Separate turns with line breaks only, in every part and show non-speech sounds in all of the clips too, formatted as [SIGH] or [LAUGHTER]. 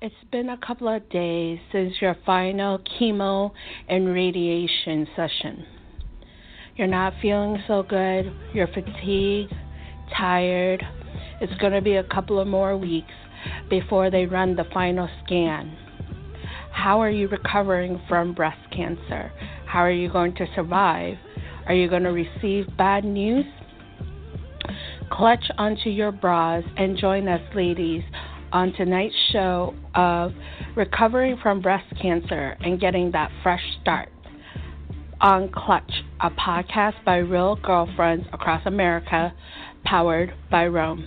It's been a couple of days since your final chemo and radiation session. You're not feeling so good, you're fatigued, tired. It's going to be a couple of more weeks before they run the final scan. How are you recovering from breast cancer? How are you going to survive? Are you going to receive bad news? Clutch onto your bras and join us, ladies, on tonight's show of recovering from breast cancer and getting that fresh start on Clutch, a podcast by real girlfriends across America, powered by Rome.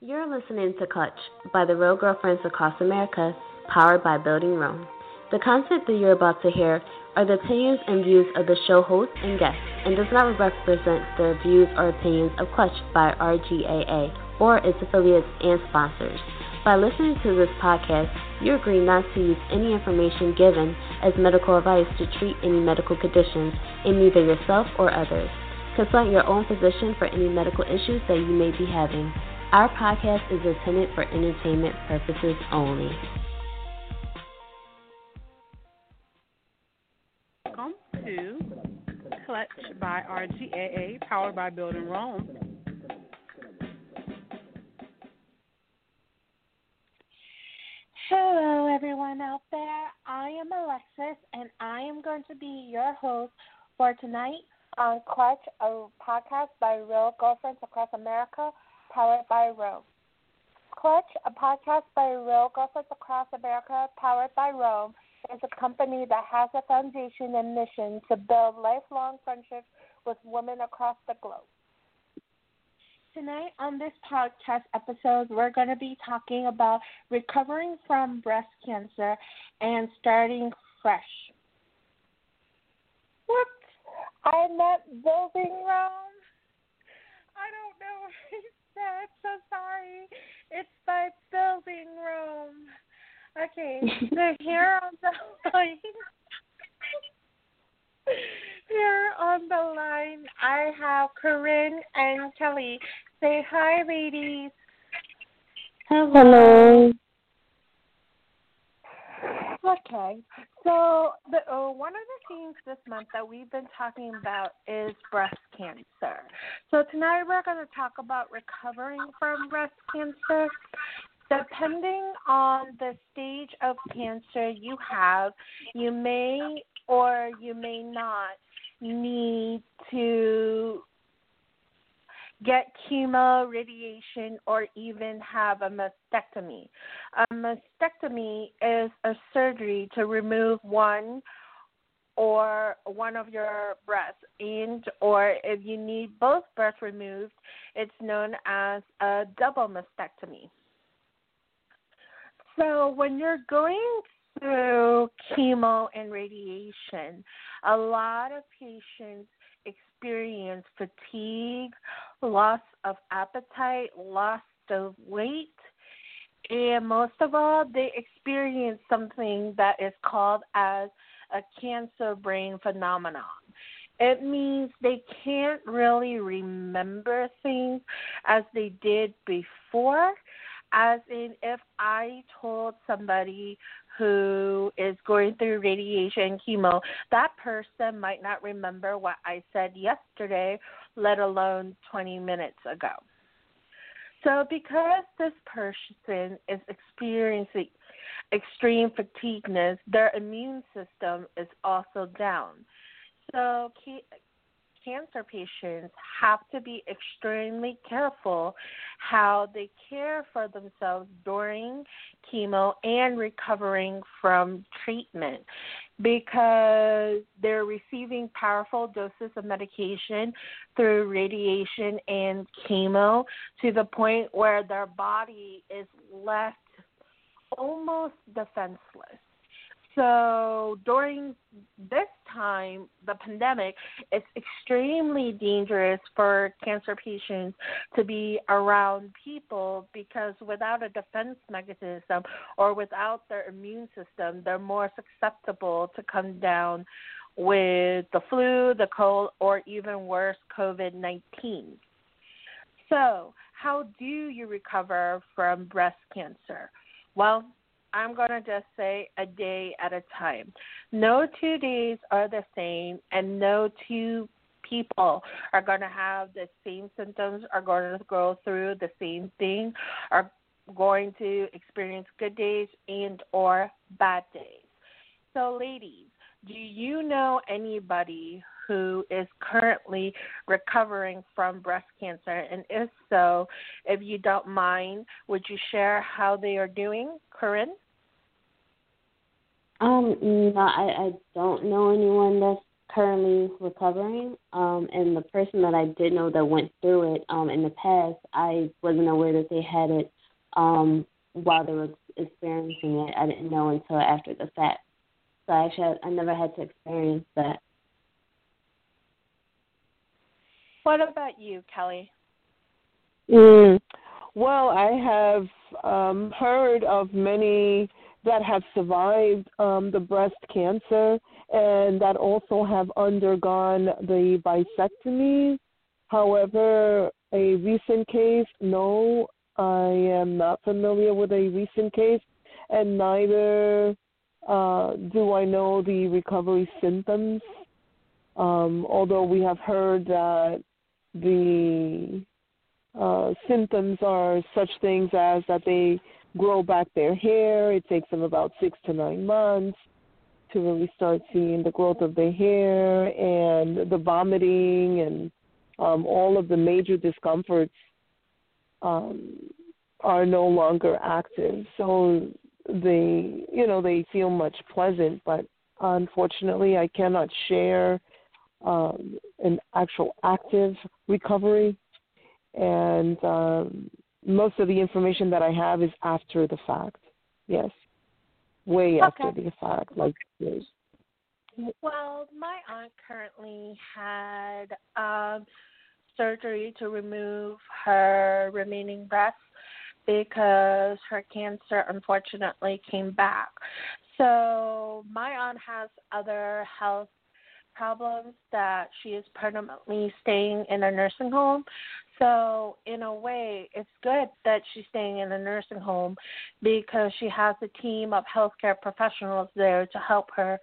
You're listening to Clutch by the Real Girlfriends Across America, powered by Building Rome. The content that you're about to hear are the opinions and views of the show host and guests and does not represent the views or opinions of Clutch by RGAA or its affiliates and sponsors. By listening to this podcast, you agree not to use any information given as medical advice to treat any medical conditions in either yourself or others. Consult your own physician for any medical issues that you may be having. Our podcast is intended for entertainment purposes only.
To Clutch by RGAA, powered by Building Rome.
Hello, everyone out there. I am Alexis, and I am going to be your host for tonight on Clutch, a podcast by Real Girlfriends Across America, powered by Rome. Clutch, a podcast by Real Girlfriends Across America, powered by Rome, is a company that has a foundation and mission to build lifelong friendships with women across the globe. Tonight on this podcast episode, we're going to be talking about recovering from breast cancer and starting fresh. What? I'm not building wrong. I don't know what I said. So sorry. It's by building Rome. Okay, [LAUGHS] so here on the line, here on the line, I have Corinne and Kelly. Say hi, ladies.
Hello.
Okay, so the uh, one of the things this month that we've been talking about is breast cancer. So tonight we're going to talk about recovering from breast cancer. Depending on the stage of cancer you have, you may or you may not need to get chemo, radiation, or even have a mastectomy. A mastectomy is a surgery to remove one or one of your breasts and or if you need both breasts removed, it's known as a double mastectomy. So when you're going through chemo and radiation, a lot of patients experience fatigue, loss of appetite, loss of weight, and most of all, they experience something that is called as a cancer brain phenomenon. It means they can't really remember things as they did before. As in, if I told somebody who is going through radiation chemo, that person might not remember what I said yesterday, let alone 20 minutes ago. So, because this person is experiencing extreme fatigueness, their immune system is also down. So, cancer patients have to be extremely careful how they care for themselves during chemo and recovering from treatment because they're receiving powerful doses of medication through radiation and chemo to the point where their body is left almost defenseless. So during this time, the pandemic, it's extremely dangerous for cancer patients to be around people because without a defense mechanism or without their immune system, they're more susceptible to come down with the flu, the cold, or even worse, COVID 19. So, how do you recover from breast cancer? Well, I'm going to just say a day at a time. No two days are the same, and no two people are going to have the same symptoms, are going to go through the same thing, are going to experience good days and or bad days. So ladies, do you know anybody who is currently recovering from breast cancer? And if so, if you don't mind, would you share how they are doing, Corinne?
Um, no, I, I don't know anyone that's currently recovering. Um, and the person that I did know that went through it um, in the past, I wasn't aware that they had it um, while they were experiencing it. I didn't know until after the fact. So I actually, I never had to experience that.
What about you, Kelly?
Mm, well, I have um, heard of many that have survived um, the breast cancer and that also have undergone the vasectomy. However, a recent case, no, I am not familiar with a recent case, and neither uh, do I know the recovery symptoms. Um, although we have heard that the uh, symptoms are such things as that they grow back their hair. It takes them about six to nine months to really start seeing the growth of their hair and the vomiting and um, all of the major discomforts um, are no longer active. So they, you know, they feel much pleasant, but unfortunately, I cannot share um, an actual active recovery. And um, most of the information that I have is after the fact. Yes, way
okay.
after the fact, like years.
Well, my aunt currently had um, surgery to remove her remaining breast because her cancer unfortunately came back. So my aunt has other health problems that she is permanently staying in a nursing home. So, in a way, it's good that she's staying in a nursing home because she has a team of healthcare professionals there to help her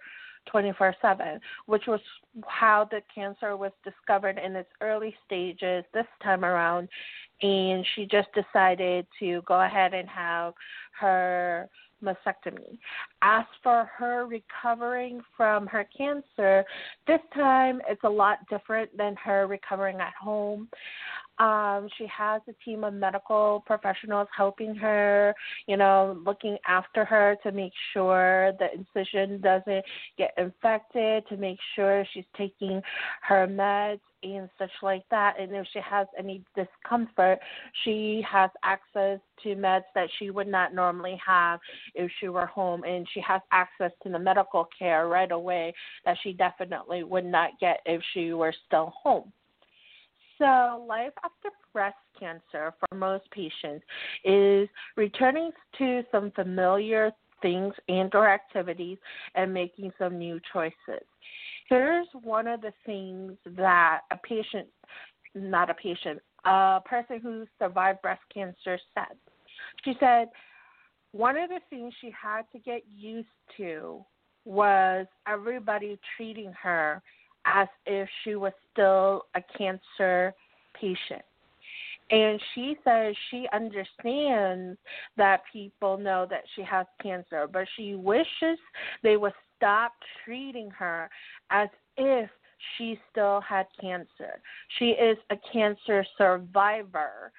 24 7, which was how the cancer was discovered in its early stages this time around. And she just decided to go ahead and have her mastectomy. As for her recovering from her cancer, this time it's a lot different than her recovering at home. Um, she has a team of medical professionals helping her, you know, looking after her to make sure the incision doesn't get infected, to make sure she's taking her meds and such like that. And if she has any discomfort, she has access to meds that she would not normally have if she were home. And she has access to the medical care right away that she definitely would not get if she were still home. So, life after breast cancer for most patients is returning to some familiar things and or activities and making some new choices. Here's one of the things that a patient, not a patient, a person who survived breast cancer said. She said one of the things she had to get used to was everybody treating her as if she was still a cancer patient. And she says she understands that people know that she has cancer, but she wishes they would stop treating her as if she still had cancer. She is a cancer survivor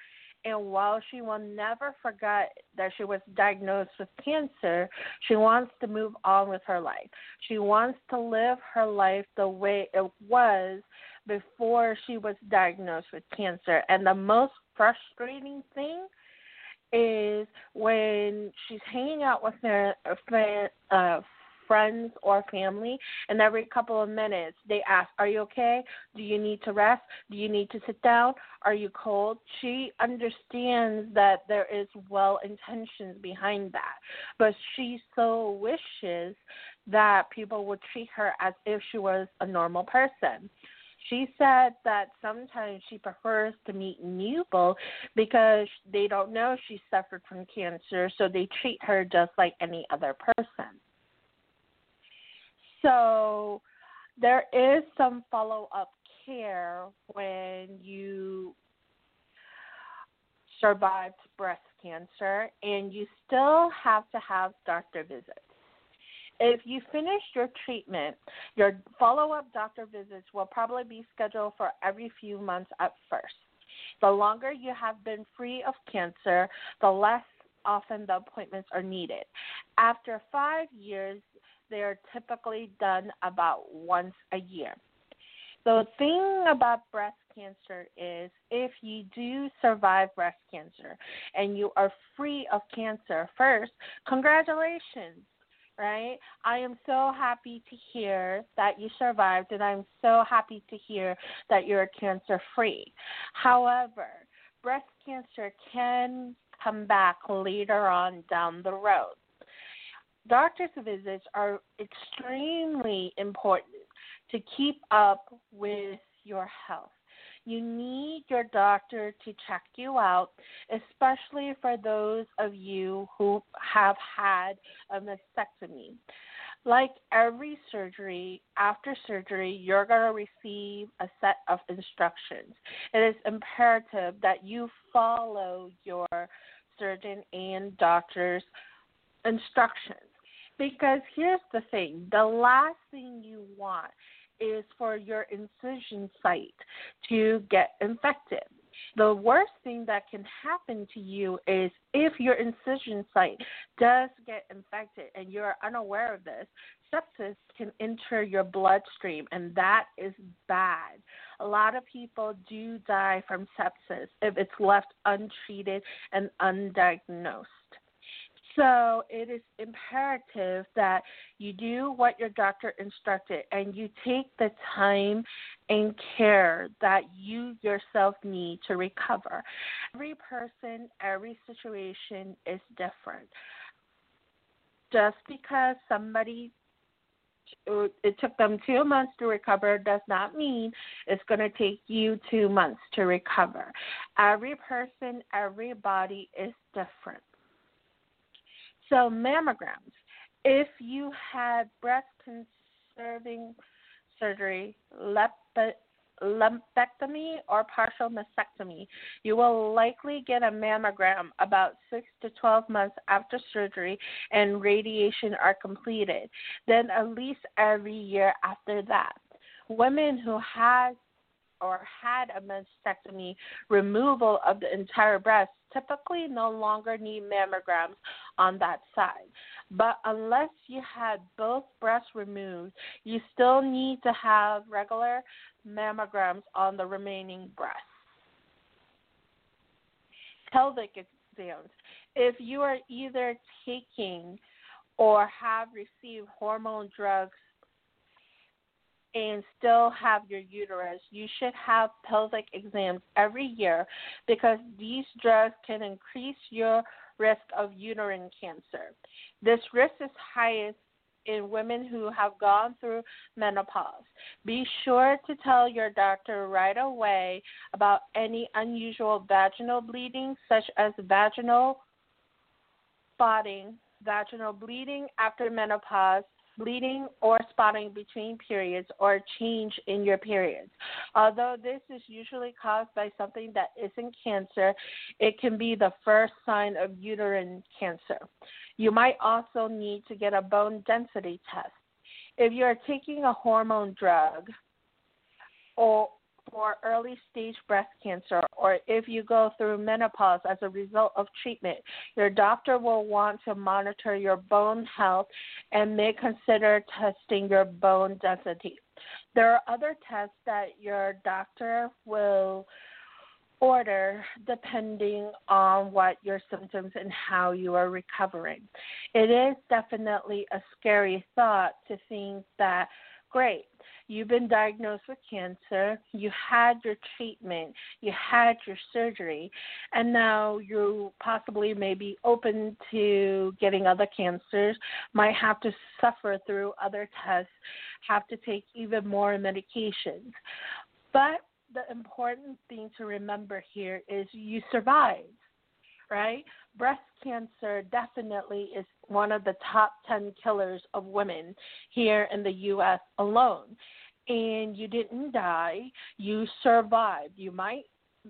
and while she will never forget that she was diagnosed with cancer, she wants to move on with her life. She wants to live her life the way it was before she was diagnosed with cancer. And the most frustrating thing is when she's hanging out with her uh, friends or family, and every couple of minutes they ask, Are you okay? Do you need to rest? Do you need to sit down? Are you cold? She understands that there is well intentions behind that, but she so wishes that people would treat her as if she was a normal person. She said that sometimes she prefers to meet new people because they don't know she suffered from cancer, so they treat her just like any other person. So there is some follow up care when you survived breast cancer and you still have to have doctor visits. If you finish your treatment, your follow up doctor visits will probably be scheduled for every few months at first. The longer you have been free of cancer, the less often the appointments are needed. After five years, they are typically done about once a year. The thing about breast cancer is if you do survive breast cancer and you are free of cancer, first, congratulations, right? I am so happy to hear that you survived, and I'm so happy to hear that you're cancer free. However, breast cancer can come back later on down the road doctor's visits are extremely important to keep up with your health. You need your doctor to check you out, especially for those of you who have had a mastectomy. Like every surgery, after surgery, you're going to receive a set of instructions. It is imperative that you follow your surgeon and doctor's instructions. Because here's the thing the last thing you want is for your incision site to get infected. The worst thing that can happen to you is if your incision site does get infected and you're unaware of this, sepsis can enter your bloodstream, and that is bad. A lot of people do die from sepsis if it's left untreated and undiagnosed. So it is imperative that you do what your doctor instructed and you take the time and care that you yourself need to recover. Every person, every situation is different. Just because somebody it took them two months to recover does not mean it's going to take you two months to recover. Every person, every body is different. So, mammograms. If you had breast conserving surgery, lumpectomy, or partial mastectomy, you will likely get a mammogram about 6 to 12 months after surgery and radiation are completed, then at least every year after that. Women who had or had a mastectomy, removal of the entire breast, typically no longer need mammograms on that side. But unless you had both breasts removed, you still need to have regular mammograms on the remaining breast. Pelvic exams. If you are either taking or have received hormone drugs and still have your uterus, you should have pelvic exams every year because these drugs can increase your risk of uterine cancer. This risk is highest in women who have gone through menopause. Be sure to tell your doctor right away about any unusual vaginal bleeding, such as vaginal spotting, vaginal bleeding after menopause, bleeding or spotting between periods, or change in your periods. Although this is usually caused by something that isn't cancer, it can be the first sign of uterine cancer. You might also need to get a bone density test. If you are taking a hormone drug or for early stage breast cancer or if you go through menopause as a result of treatment, your doctor will want to monitor your bone health and may consider testing your bone density. There are other tests that your doctor will order depending on what your symptoms and how you are recovering. It is definitely a scary thought to think that, great, You've been diagnosed with cancer, you had your treatment, you had your surgery, and now you possibly may be open to getting other cancers, might have to suffer through other tests, have to take even more medications. But the important thing to remember here is you survived, right? Breast cancer definitely is one of the top 10 killers of women here in the U.S. alone. And you didn't die, you survived. You might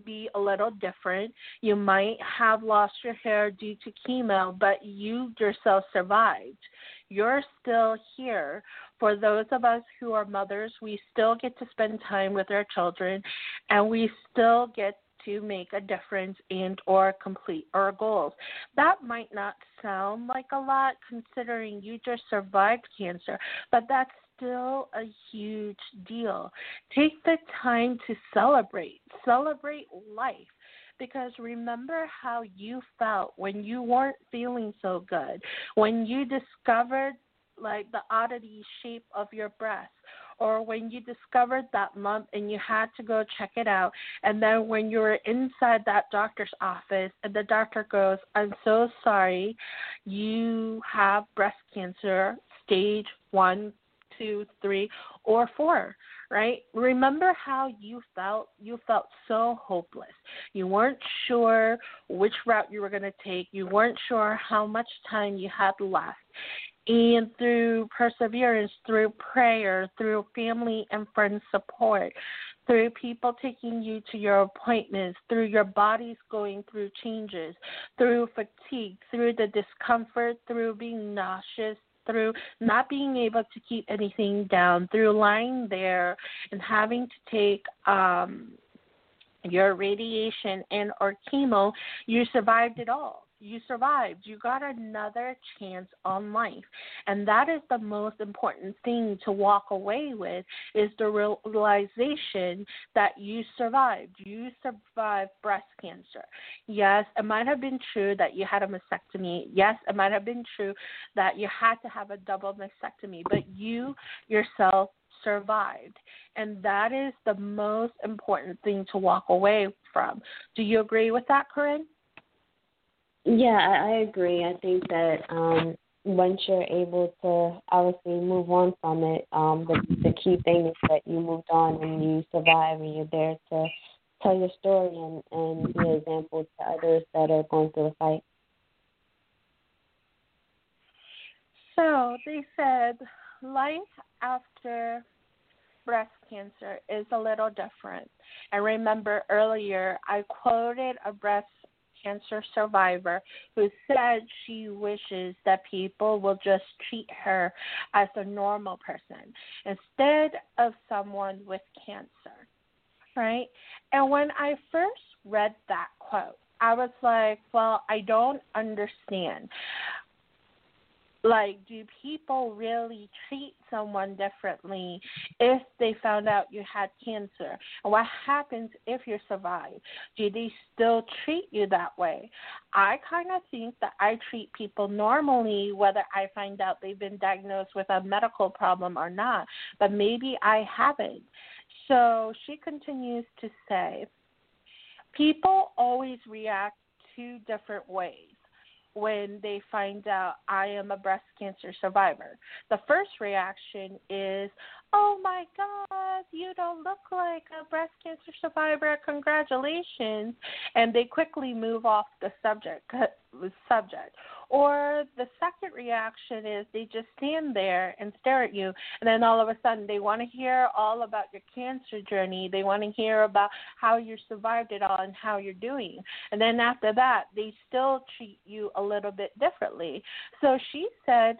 be a little different. You might have lost your hair due to chemo, but you yourself survived. You're still here. For those of us who are mothers, we still get to spend time with our children and we still get to make a difference and or complete our goals. That might not sound like a lot considering you just survived cancer, but that's still a huge deal. Take the time to celebrate, celebrate life. Because remember how you felt when you weren't feeling so good, when you discovered like the oddity shape of your breast, or when you discovered that lump and you had to go check it out, and then when you were inside that doctor's office and the doctor goes, I'm so sorry, you have breast cancer, stage one, two, three, or four, right? Remember how you felt? You felt so hopeless. You weren't sure which route you were going to take, you weren't sure how much time you had left. And through perseverance, through prayer, through family and friend support, through people taking you to your appointments, through your bodies going through changes, through fatigue, through the discomfort, through being nauseous, through not being able to keep anything down, through lying there and having to take um your radiation and or chemo, you survived it all you survived. You got another chance on life. And that is the most important thing to walk away with is the realization that you survived. You survived breast cancer. Yes, it might have been true that you had a mastectomy. Yes, it might have been true that you had to have a double mastectomy, but you yourself survived. And that is the most important thing to walk away from. Do you agree with that, Corinne?
Yeah, I, I agree. I think that um, once you're able to obviously move on from it, um, the the key thing is that you moved on and you survive and you're there to tell your story and and be an example to others that are going through the fight.
So they said life after breast cancer is a little different. And remember earlier I quoted a breast cancer survivor who said she wishes that people will just treat her as a normal person instead of someone with cancer. Right? And when I first read that quote, I was like, well, I don't understand like do people really treat someone differently if they found out you had cancer? And what happens if you survive? Do they still treat you that way? I kind of think that i treat people normally whether i find out they've been diagnosed with a medical problem or not but maybe i haven't. So she continues to say people always react two different ways when they find out I am a breast cancer survivor. The first reaction is, oh my God, you don't look like a breast cancer survivor. Congratulations. And they quickly move off the subject. subject. Or the second reaction is they just stand there and stare at you, and then all of a sudden they want to hear all about your cancer journey. They want to hear about how you survived it all and how you're doing. And then after that, they still treat you a little bit differently. So she said,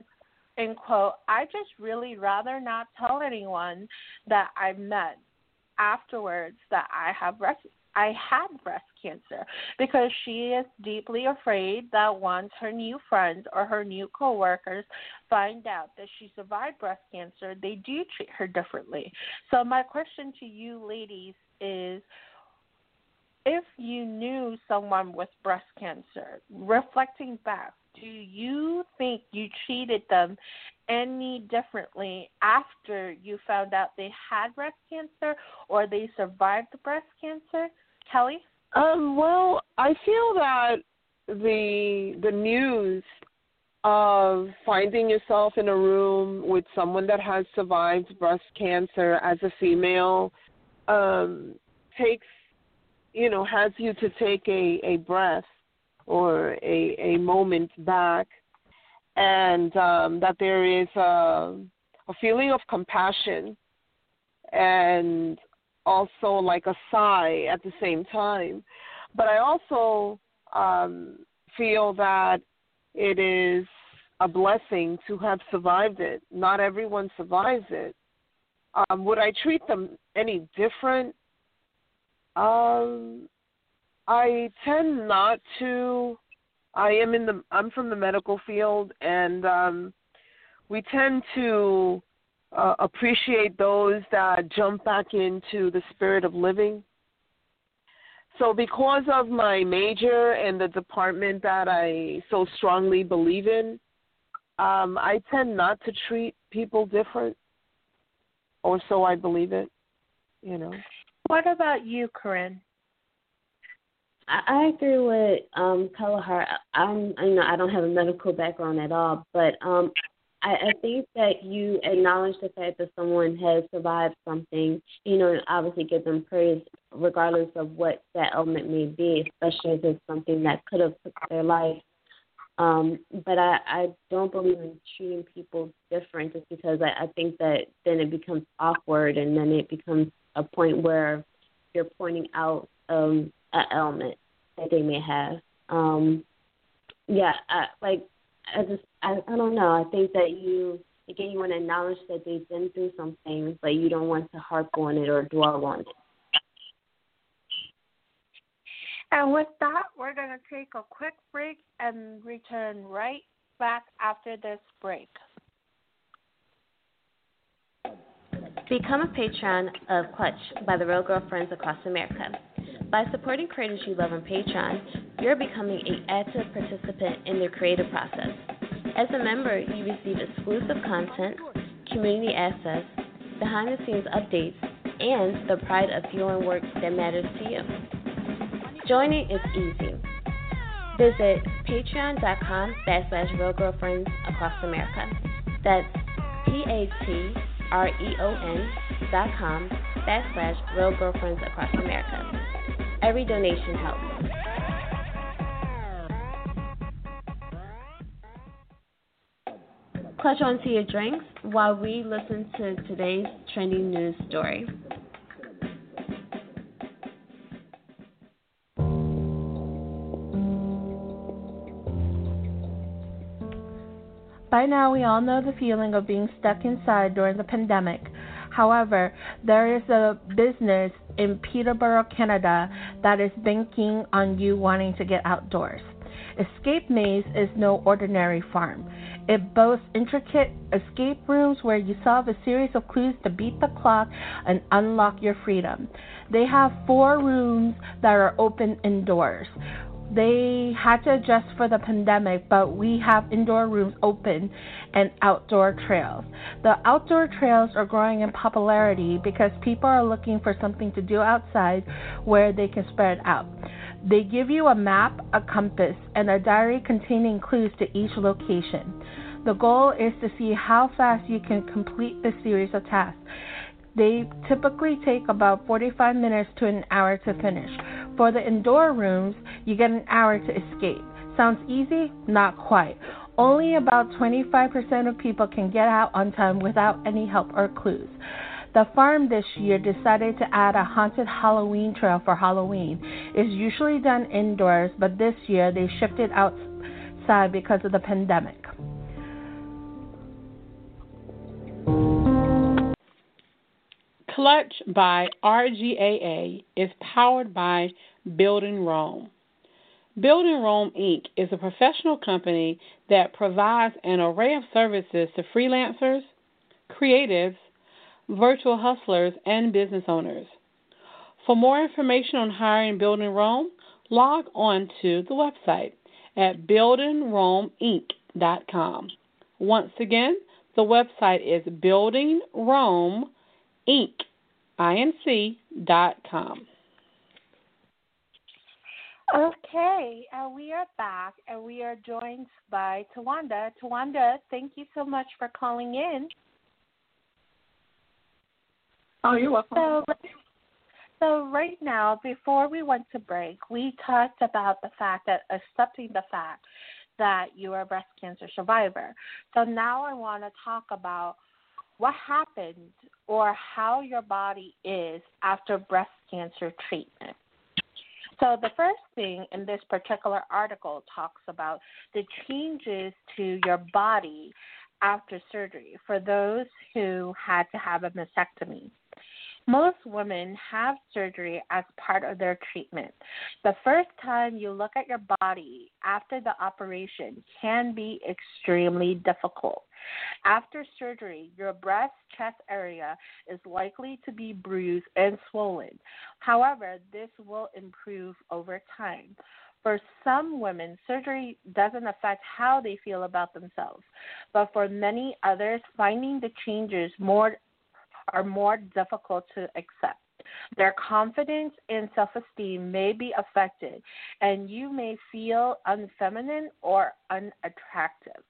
in quote, I just really rather not tell anyone that I've met afterwards that I have breast I had breast cancer because she is deeply afraid that once her new friends or her new coworkers find out that she survived breast cancer, they do treat her differently. So my question to you ladies is if you knew someone with breast cancer, reflecting back, do you think you treated them any differently after you found out they had breast cancer or they survived breast cancer? Kelly?
Um, well, I feel that the the news of finding yourself in a room with someone that has survived breast cancer as a female um, takes, you know, has you to take a, a breath or a, a moment back, and um, that there is a, a feeling of compassion and also like a sigh at the same time. But I also um, feel that it is a blessing to have survived it. Not everyone survives it. Um, would I treat them any different? Um, I tend not to. I am in the. I'm from the medical field, and um, we tend to uh, appreciate those that jump back into the spirit of living. So, because of my major and the department that I so strongly believe in, um, I tend not to treat people different, or so I believe it. You know.
What about you, Corinne?
I, agree with um Kalahar. I'm you know I don't have a medical background at all, but um I, I think that you acknowledge the fact that someone has survived something, you know, and obviously give them praise regardless of what that element may be, especially if it's something that could have took their life. Um, but I, I don't believe in treating people different just because I, I think that then it becomes awkward and then it becomes a point where you're pointing out um, an element that they may have. Um, yeah, I, like I just I, I don't know. I think that you again you want to acknowledge that they've been through something, but you don't want to harp on it or dwell on it.
And with that, we're going to take a quick break and return right back after this break.
Become a patron of Clutch by the Real Girlfriends across America. By supporting creators you love on Patreon, you're becoming an active participant in their creative process. As a member, you receive exclusive content, community access, behind the scenes updates, and the pride of fueling work that matters to you. Joining is easy. Visit patreon.com backslash real girlfriends across America. That's P A T R E O N dot com backslash real girlfriends across America. Every donation helps. Clutch onto your drinks while we listen to today's trending news story.
By now, we all know the feeling of being stuck inside during the pandemic. However, there is a business in Peterborough, Canada that is banking on you wanting to get outdoors. Escape Maze is no ordinary farm. It boasts intricate escape rooms where you solve a series of clues to beat the clock and unlock your freedom. They have four rooms that are open indoors they had to adjust for the pandemic, but we have indoor rooms open and outdoor trails. The outdoor trails are growing in popularity because people are looking for something to do outside where they can spread out. They give you a map, a compass, and a diary containing clues to each location. The goal is to see how fast you can complete the series of tasks. They typically take about 45 minutes to an hour to finish. For the indoor rooms, you get an hour to escape. Sounds easy? Not quite. Only about 25% of people can get out on time without any help or clues. The farm this year decided to add a haunted Halloween trail for Halloween. It's usually done indoors, but this year they shifted outside because of the pandemic.
Clutch by RGAA is powered by Building Rome. Building Rome Inc. is a professional company that provides an array of services to freelancers, creatives, virtual hustlers, and business owners. For more information on hiring Building Rome, log on to the website at buildingromeinc.com. Once again, the website is Building Rome Inc. Inc.com.
Okay, uh, we are back and we are joined by Tawanda. Tawanda, thank you so much for calling in.
Oh, you're welcome.
So,
So, right now, before we went to break, we talked about the fact that accepting the fact that you are a breast cancer survivor. So, now I want to talk about what happened or how your body is after breast cancer treatment. So, the first thing in this particular article talks about the changes to your body after surgery for those who had to have a mastectomy. Most women have surgery as part of their treatment. The first time you look at your body after the operation can be extremely difficult. After surgery, your breast chest area is likely to be bruised and swollen. However, this will improve over time. For some women, surgery doesn't affect how they feel about themselves, but for many others, finding the changes more are more difficult to accept. Their confidence and self esteem may be affected, and you may feel unfeminine or unattractive.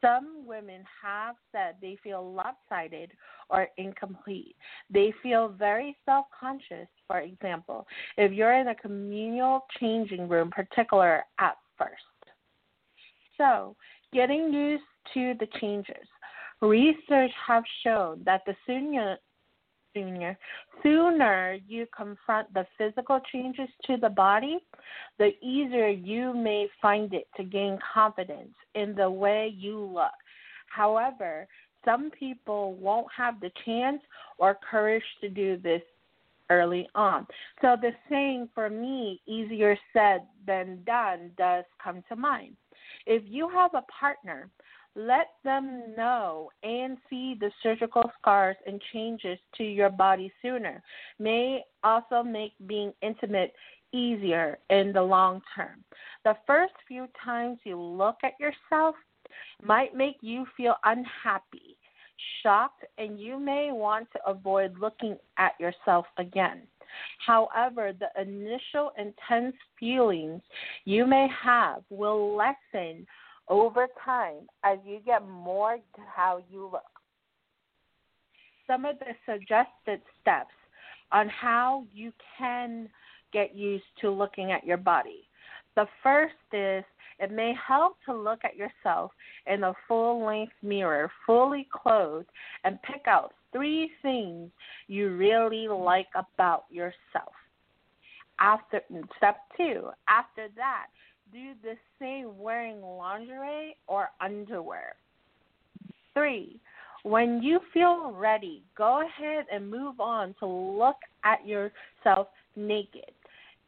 Some women have said they feel lopsided or incomplete. They feel very self conscious, for example, if you're in a communal changing room, particular at first. So, getting used to the changes. Research have shown that the sooner, sooner, sooner you confront the physical changes to the body, the easier you may find it to gain confidence in the way you look. However, some people won't have the chance or courage to do this early on. So the saying for me, easier said than done, does come to mind. If you have a partner let them know and see the surgical scars and changes to your body sooner. May also make being intimate easier in the long term. The first few times you look at yourself might make you feel unhappy, shocked, and you may want to avoid looking at yourself again. However, the initial intense feelings you may have will lessen over time as you get more to how you look. Some of the suggested steps on how you can get used to looking at your body. The first is it may help to look at yourself in a full length mirror, fully clothed, and pick out three things you really like about yourself. After step two, after that, do the same wearing lingerie or underwear. Three, when you feel ready, go ahead and move on to look at yourself naked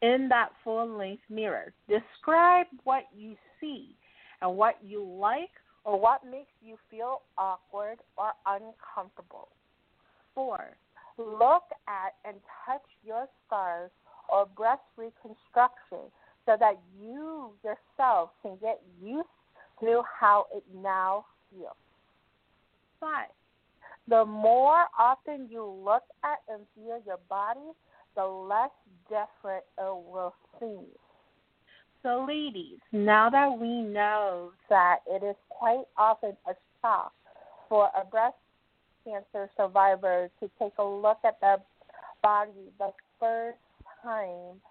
in that full length mirror. Describe what you see and what you like or what makes you feel awkward or uncomfortable. Four, look at and touch your scars or breast reconstruction so that you yourself can get used to how it now feels. But the more often you look at and feel your body, the less different it will seem. So, ladies, now that we know that it is quite often a shock for a breast cancer survivor to take a look at their body the first time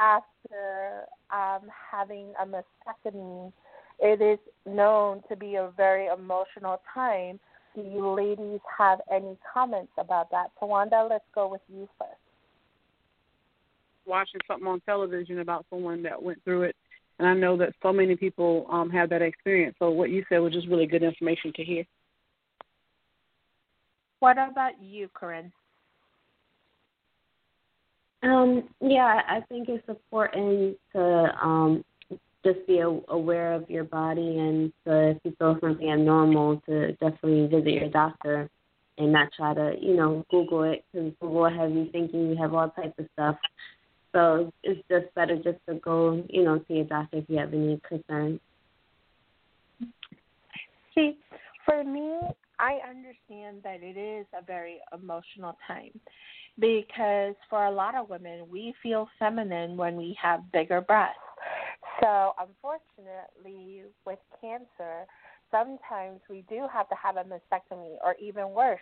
after um, having a mastectomy, it is known to be a very emotional time. Do you ladies have any comments about that? Tawanda, let's go with you first.
Watching something on television about someone that went through it, and I know that so many people um, have that experience. So what you said was just really good information to hear.
What about you, Corinne?
Um, yeah, I think it's important to um, just be aware of your body and to, if you feel something abnormal, to definitely visit your doctor and not try to, you know, Google it because Google will have you thinking you have all types of stuff. So it's just better just to go, you know, to your doctor if you have any concerns.
See, for me, I understand that it is a very emotional time because for a lot of women, we feel feminine when we have bigger breasts. So, unfortunately, with cancer, sometimes we do have to have a mastectomy or even worse,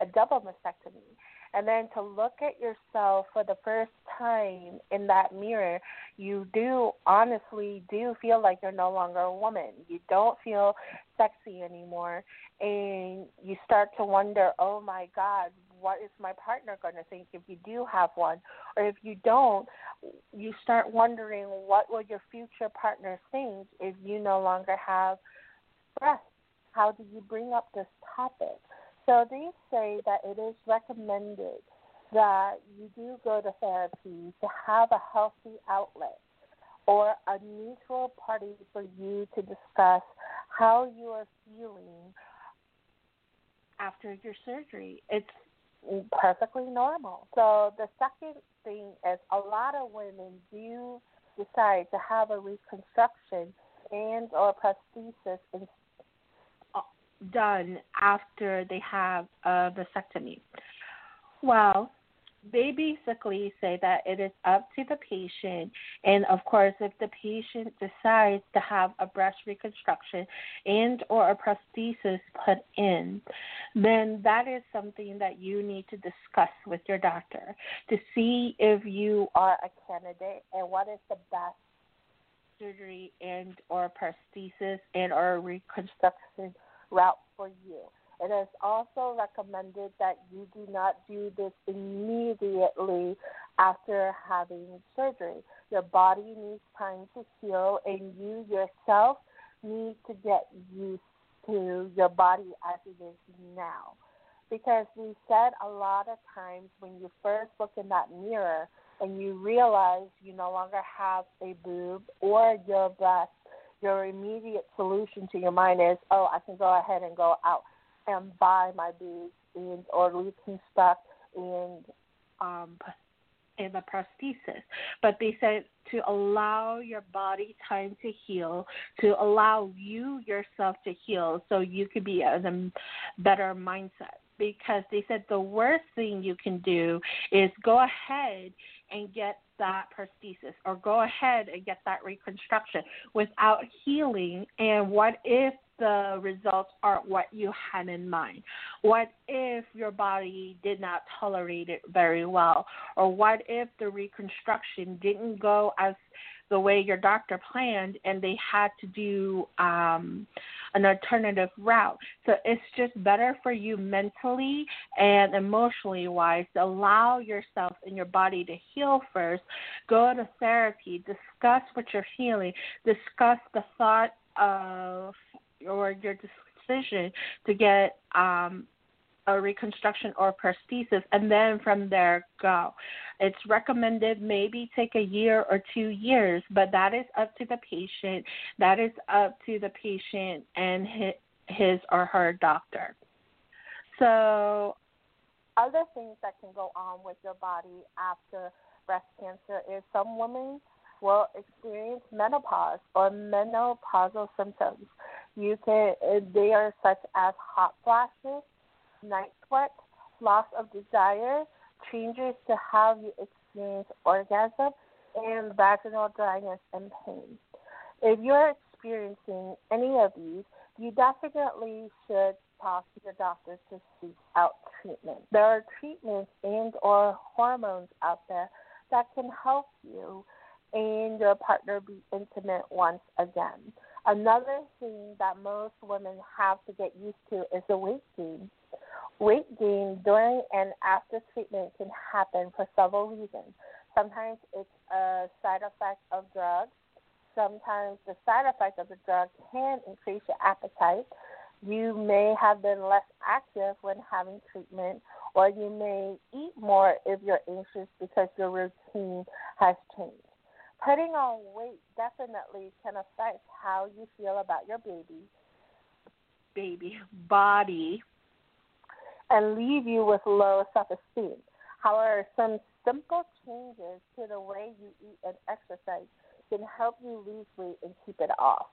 a double mastectomy. and then to look at yourself for the first time in that mirror, you do honestly do feel like you're no longer a woman. You don't feel sexy anymore, and you start to wonder, oh my God, what is my partner going to think if you do have one? Or if you don't, you start wondering what will your future partner think if you no longer have breasts? How do you bring up this topic? So they say that it is recommended that you do go to therapy to have a healthy outlet or a neutral party for you to discuss how you are feeling after your surgery. It's perfectly normal. So the second thing is a lot of women do decide to have a reconstruction and or prosthesis in, uh, done after they have a mastectomy. Well, they basically say that it is up to the patient. And of course if the patient decides to have a breast reconstruction and or a prosthesis put in then that is something that you need to discuss with your doctor to see if you are a candidate and what is the best surgery and or prosthesis and or reconstruction route for you it is also recommended that you do not do this immediately after having surgery. Your body needs time to heal, and you yourself need to get used to your body as it is now. Because we said a lot of times when you first look in that mirror and you realize you no longer have a boob or your breast, your immediate solution to your mind is, oh, I can go ahead and go out and buy my boobs and or reconstruct and um in the prosthesis. But they said to allow your body time to heal, to allow you yourself to heal so you could be in a better mindset. Because they said the worst thing you can do is go ahead and get that prosthesis or go ahead and get that reconstruction without healing. And what if the results aren't what you had in mind? What if your body did not tolerate it very well? Or what if the reconstruction didn't go as the way your doctor planned and they had to do um an alternative route. So it's just better for you mentally and emotionally wise to allow yourself and your body to heal first. Go to therapy, discuss what you're feeling, discuss the thought of or your decision to get um, a reconstruction or prosthesis, and then from there go. It's recommended maybe take a year or two years, but that is up to the patient. That is up to the patient and his or her doctor. So, other things that can go on with your body after breast cancer is some women will experience menopause or menopausal symptoms. You can they are such as hot flashes, night sweat, loss of desire, changes to how you experience orgasm, and vaginal dryness and pain. If you're experiencing any of these, you definitely should talk to your doctor to seek out treatment. There are treatments and or hormones out there that can help you and your partner be intimate once again. Another thing that most women have to get used to is the weight gain. Weight gain during and after treatment can happen for several reasons. Sometimes it's a side effect of drugs. Sometimes the side effect of the drug can increase your appetite. You may have been less active when having treatment, or you may eat more if you're anxious because your routine has changed. Putting on weight definitely can affect how you feel about your baby, baby body, and leave you with low self esteem. However, some simple changes to the way you eat and exercise can help you lose weight and keep it off.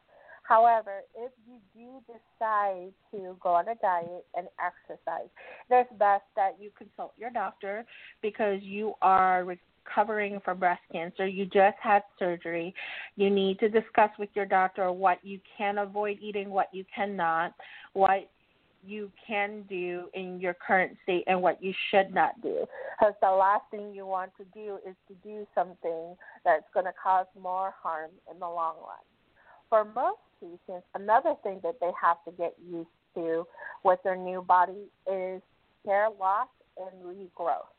However, if you do decide to go on a diet and exercise, it's best that you consult your doctor because you are recovering from breast cancer. You just had surgery. You need to discuss with your doctor what you can avoid eating, what you cannot, what you can do in your current state and what you should not do. Because the last thing you want to do is to do something that's going to cause more harm in the long run. For most patients, another thing that they have to get used to with their new body is hair loss and regrowth.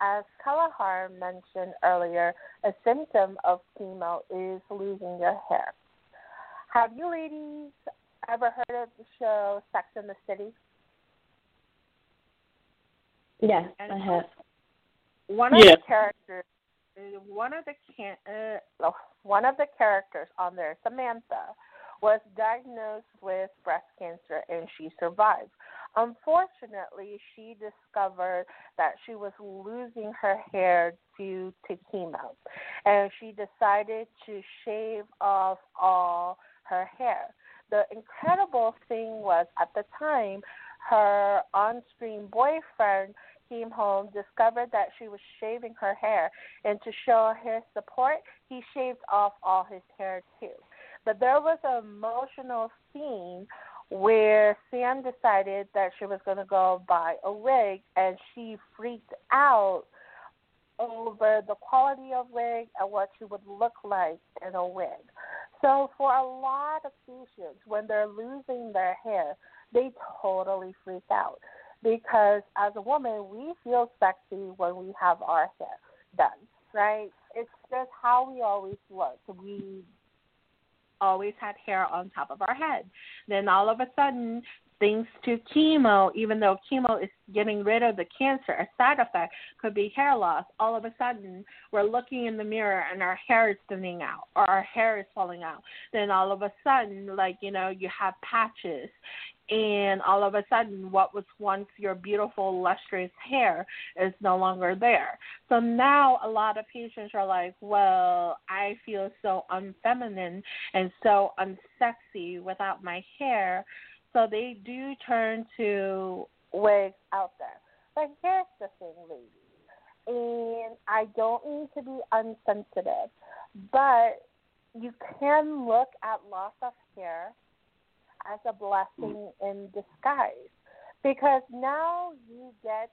As Kalahar mentioned earlier, a symptom of chemo is losing your hair. Have you ladies ever heard of the show Sex in the City?
Yes, and I have.
One of the characters, one of the can, uh, one of the characters on there, Samantha, was diagnosed with breast cancer and she survived. Unfortunately, she discovered that she was losing her hair due to chemo, and she decided to shave off all her hair. The incredible thing was at the time, her on screen boyfriend came home, discovered that she was shaving her hair, and to show his support, he shaved off all his hair too. But there was an emotional scene where Sam decided that she was going to go buy a wig, and she freaked out over the quality of wig and what she would look like in a wig. So for a lot of patients, when they're losing their hair, they totally freak out because as a woman, we feel sexy when we have our hair done, right? It's just how we always look. We always had hair on top of our head. Then all of a sudden, thanks to chemo, even though chemo is getting rid of the cancer, a side effect could be hair loss. All of a sudden, we're looking in the mirror and our hair is thinning out or our hair is falling out. Then all of a sudden, like, you know, you have patches and all of a sudden what was once your beautiful lustrous hair is no longer there so now a lot of patients are like well i feel so unfeminine and so unsexy without my hair so they do turn to wigs out there. But here's the thing ladies and i don't mean to be unsensitive but you can look at loss of hair as a blessing in disguise. Because now you get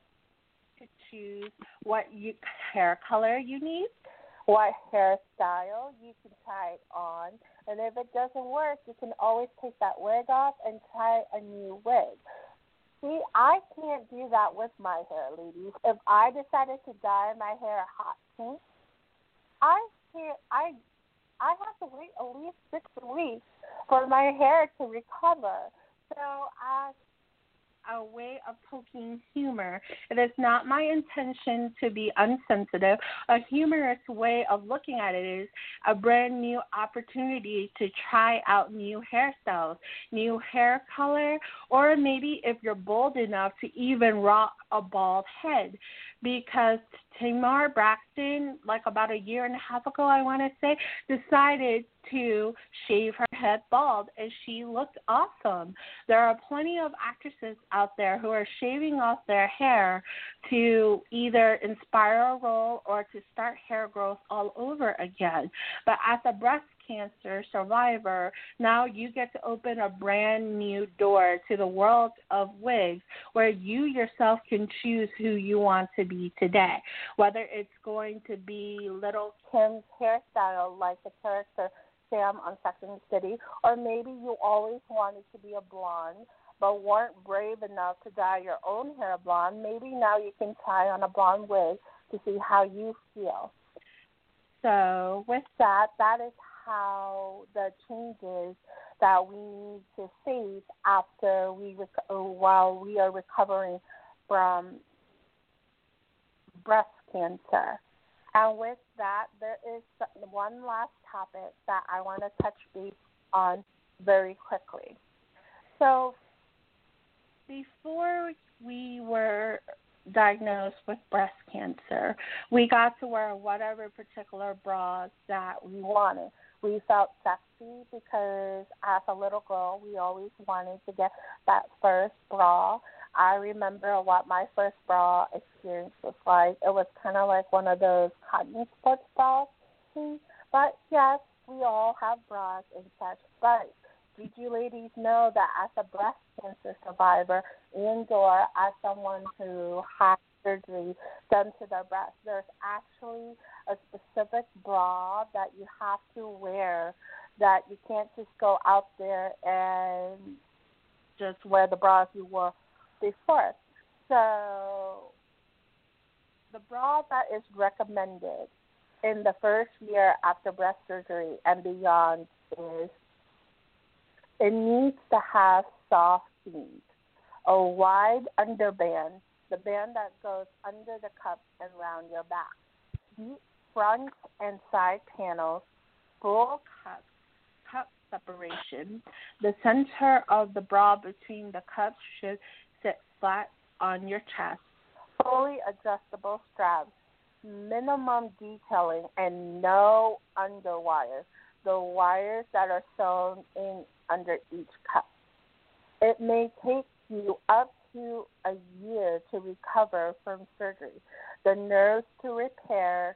to choose what you, hair color you need, what hairstyle you can try it on, and if it doesn't work, you can always take that wig off and try a new wig. See, I can't do that with my hair, ladies. If I decided to dye my hair hot pink, I can't. I I have to wait at least six weeks for my hair to recover. So as a way of poking humor. It is not my intention to be unsensitive. A humorous way of looking at it is a brand new opportunity to try out new hairstyles, new hair color, or maybe if you're bold enough to even rock a bald head because Tamar Braxton, like about a year and a half ago, I want to say, decided to shave her head bald, and she looked awesome. There are plenty of actresses out there who are shaving off their hair to either inspire a role or to start hair growth all over again. But as a breast cancer survivor, now you get to open a brand new door to the world of wigs where you yourself can choose who you want to be today. Whether it's going to be Lil' Kim's hairstyle like the character Sam on Sex and the City, or maybe you always wanted to be a blonde but weren't brave enough to dye your own hair blonde, maybe now you can try on a blonde wig to see how you feel. So, with that, that is how the changes that we need to face after we rec- uh, while we are recovering from breast cancer. And with that, there is one last topic that I want to touch base on very quickly. So, before we were diagnosed with breast cancer, we got to wear whatever particular bras that we wanted we felt sexy because as a little girl, we always wanted to get that first bra. I remember what my first bra experience was like. It was kind of like one of those cotton sports bras. But yes, we all have bras and such. But did you ladies know that as a breast cancer survivor and or as someone who had surgery done to their breast, there's actually a specific bra that you have to wear that you can't just go out there and just wear the bras you wore before. So the bra that is recommended in the first year after breast surgery and beyond is it needs to have soft seams, a wide underband, the band that goes under the cup and around your back, front and side panels, full cup, cup separation. The center of the bra between the cups should sit flat on your chest. Fully adjustable straps, minimum detailing, and no underwire. The wires that are sewn in under each cup. It may take you up to a year to recover from surgery, the nerves to repair,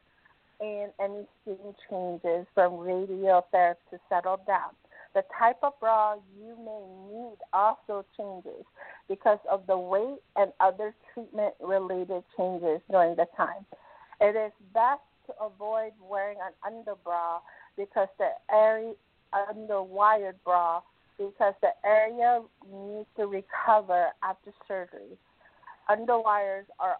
and any skin changes from radiotherapy to settle down. The type of bra you may need also changes because of the weight and other treatment related changes during the time. It is best to avoid wearing an underbra because the area underwired bra because the area needs to recover after surgery. Underwires are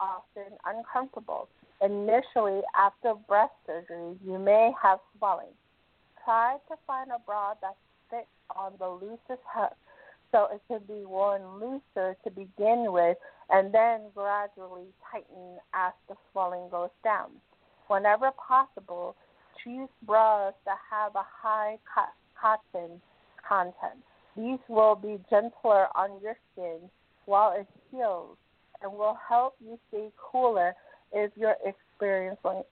often uncomfortable. Initially, after breast surgery, you may have swelling. Try to find a bra that fits on the loosest hook so it can be worn looser to begin with and then gradually tighten as the swelling goes down. Whenever possible, choose bras that have a high cotton content. These will be gentler on your skin while it heals and will help you stay cooler if you're experiencing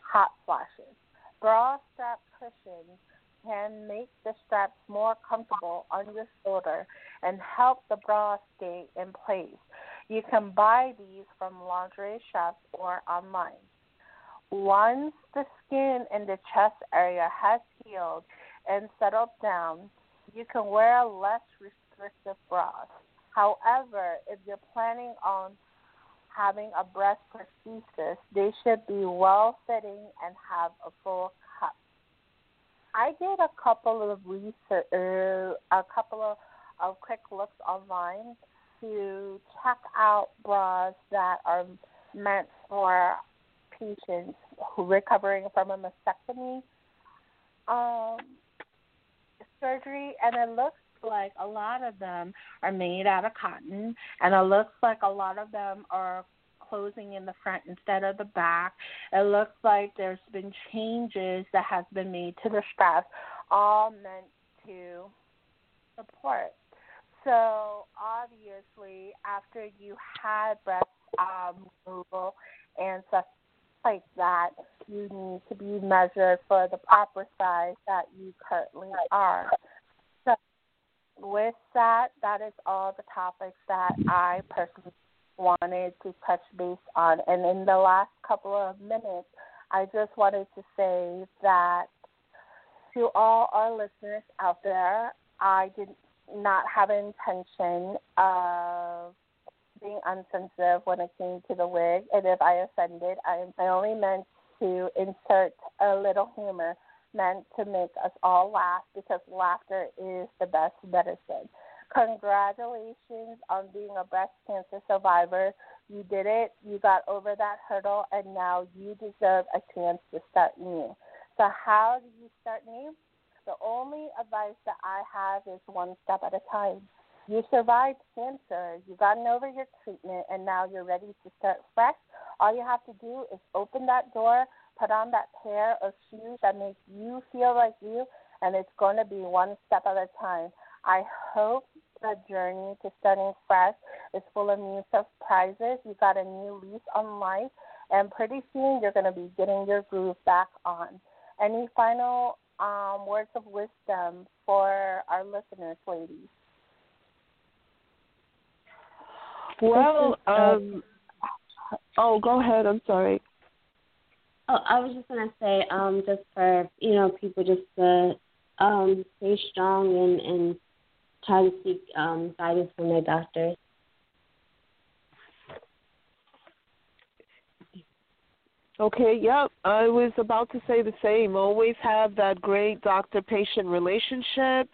hot flashes. Bra strap cushions can make the straps more comfortable on your shoulder and help the bra stay in place. You can buy these from lingerie shops or online. Once the skin in the chest area has healed and settled down, you can wear less restrictive bras. However, if you're planning on having a breast prosthesis, they should be well fitting and have a full cup. I did a couple of research, uh, a couple of, of quick looks online to check out bras that are meant for patients who recovering from a mastectomy. Um, surgery, and it looks like a lot of them are made out of cotton, and it looks like a lot of them are closing in the front instead of the back. It looks like there's been changes that has been made to the straps, all meant to support. So obviously, after you had breast um, removal and stuff like that, you need to be measured for the proper size that you currently are. With that, that is all the topics that I personally wanted to touch base on. And in the last couple of minutes, I just wanted to say that to all our listeners out there, I did not have an intention of being unsensitive when it came to the wig, and if I offended, I, I only meant to insert a little humor meant to make us all laugh because laughter is the best medicine. Congratulations on being a breast cancer survivor. You did it. You got over that hurdle, and now you deserve a chance to start new. So, how do you start new? The only advice that I have is one step at a time. You survived cancer, you've gotten over your treatment, and now you're ready to start fresh. All you have to do is open that door, put on that pair of shoes that make you feel like you, and it's going to be one step at a time. I hope the journey to starting fresh is full of new surprises. You got a new lease on life, and pretty soon you're going to be getting your groove back on. Any final um, words of wisdom for our listeners, ladies?
Well, um, oh, go ahead. I'm sorry.
Oh, I was just gonna say, um, just for you know people just to um, stay strong and, and try to seek um, guidance from their doctors.
Okay, yep. I was about to say the same. Always have that great doctor patient relationship.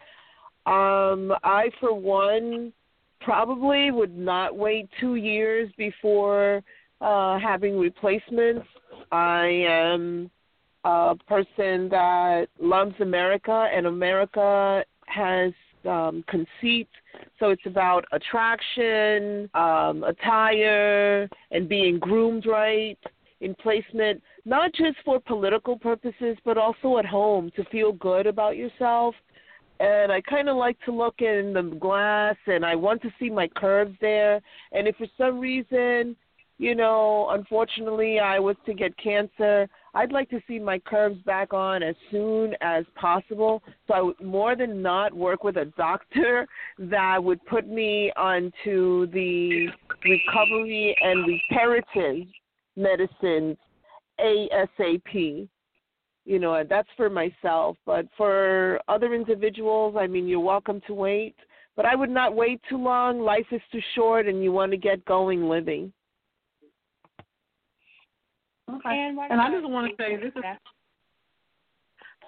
Um, I, for one, probably would not wait two years before uh, having replacements. I am a person that loves America, and America has um, conceit. So it's about attraction, um, attire, and being groomed right in placement, not just for political purposes, but also at home to feel good about yourself. And I kind of like to look in the glass and I want to see my curves there. And if for some reason, you know, unfortunately I was to get cancer, I'd like to see my curves back on as soon as possible. So I would more than not work with a doctor [LAUGHS] that would put me onto the recovery and reparative medicines ASAP. You know, that's for myself. But for other individuals, I mean, you're welcome to wait. But I would not wait too long. Life is too short, and you want to get going living.
Okay. And, and I just want to say this is.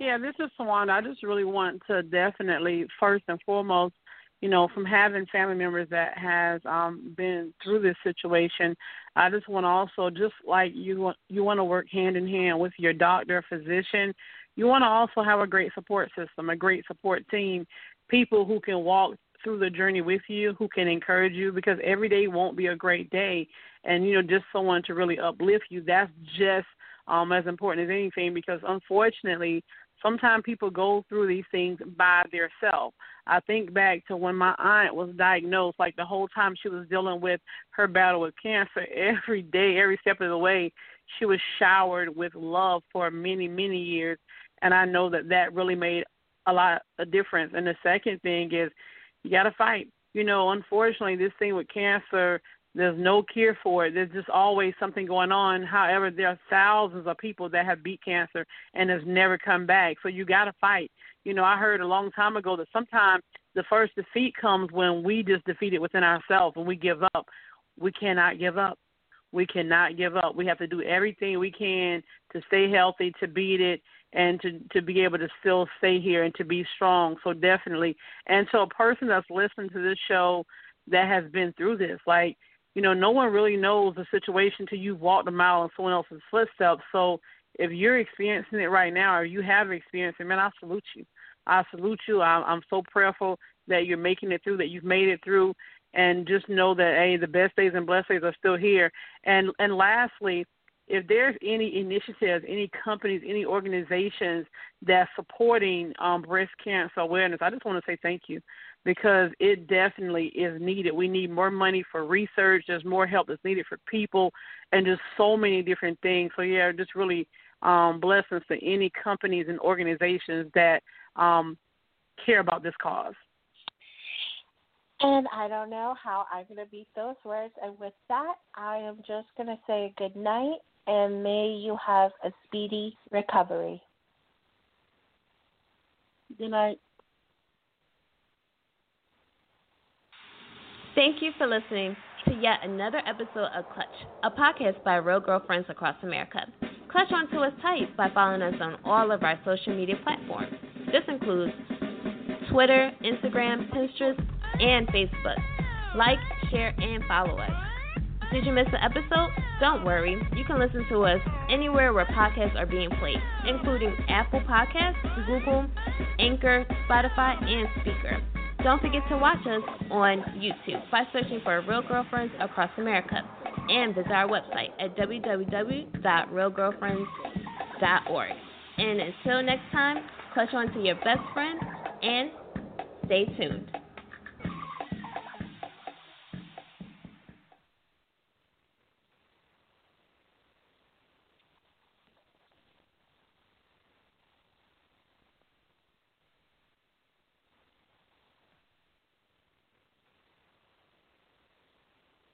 Yeah, this is Swan. I just really want to definitely, first and foremost, you know, from having family members that has um been through this situation, I just want to also just like you want you want to work hand in hand with your doctor, physician. You want to also have a great support system, a great support team, people who can walk through the journey with you, who can encourage you because every day won't be a great day. And you know, just someone to really uplift you, that's just um as important as anything because unfortunately sometimes people go through these things by themselves. I think back to when my aunt was diagnosed, like the whole time she was dealing with her battle with cancer, [LAUGHS] every day, every step of the way, she was showered with love for many, many years. And I know that that really made a lot of difference. And the second thing is you got to fight. You know, unfortunately, this thing with cancer, there's no cure for it. There's just always something going on. However, there are thousands of people that have beat cancer and has never come back. So you got to fight. You know, I heard a long time ago that sometimes the first defeat comes when we just defeat it within ourselves, when we give up. We cannot give up. We cannot give up. We have to do everything we can to stay healthy, to beat it, and to to be able to still stay here and to be strong. So definitely. And so a person that's listening to this show that has been through this, like you know, no one really knows the situation till you've walked a mile in someone else's footsteps. So if you're experiencing it right now or you have experienced it, man, I salute you. I salute you. I'm, I'm so prayerful that you're making it through, that you've made it through, and just know that hey, the best days and blessed days are still here. And and lastly, if there's any initiatives, any companies, any organizations that's supporting um, breast cancer awareness, I just want to say thank you because it definitely is needed. We need more money for research. There's more help that's needed for people, and just so many different things. So yeah, just really um, blessings to any companies and organizations that um, care about this cause.
And I don't know how I'm going to beat those words. And with that, I am just going to say good night and may you have a speedy recovery.
Good night.
Thank you for listening to yet another episode of Clutch, a podcast by Real Girlfriends across America. Clutch onto us tight by following us on all of our social media platforms. This includes Twitter, Instagram, Pinterest, and Facebook. Like, share, and follow us. Did you miss an episode? Don't worry. You can listen to us anywhere where podcasts are being played, including Apple Podcasts, Google, Anchor, Spotify, and Spreaker. Don't forget to watch us on YouTube by searching for Real Girlfriends Across America and visit our website at www.realgirlfriends.org. And until next time, clutch on to your best friend and stay tuned.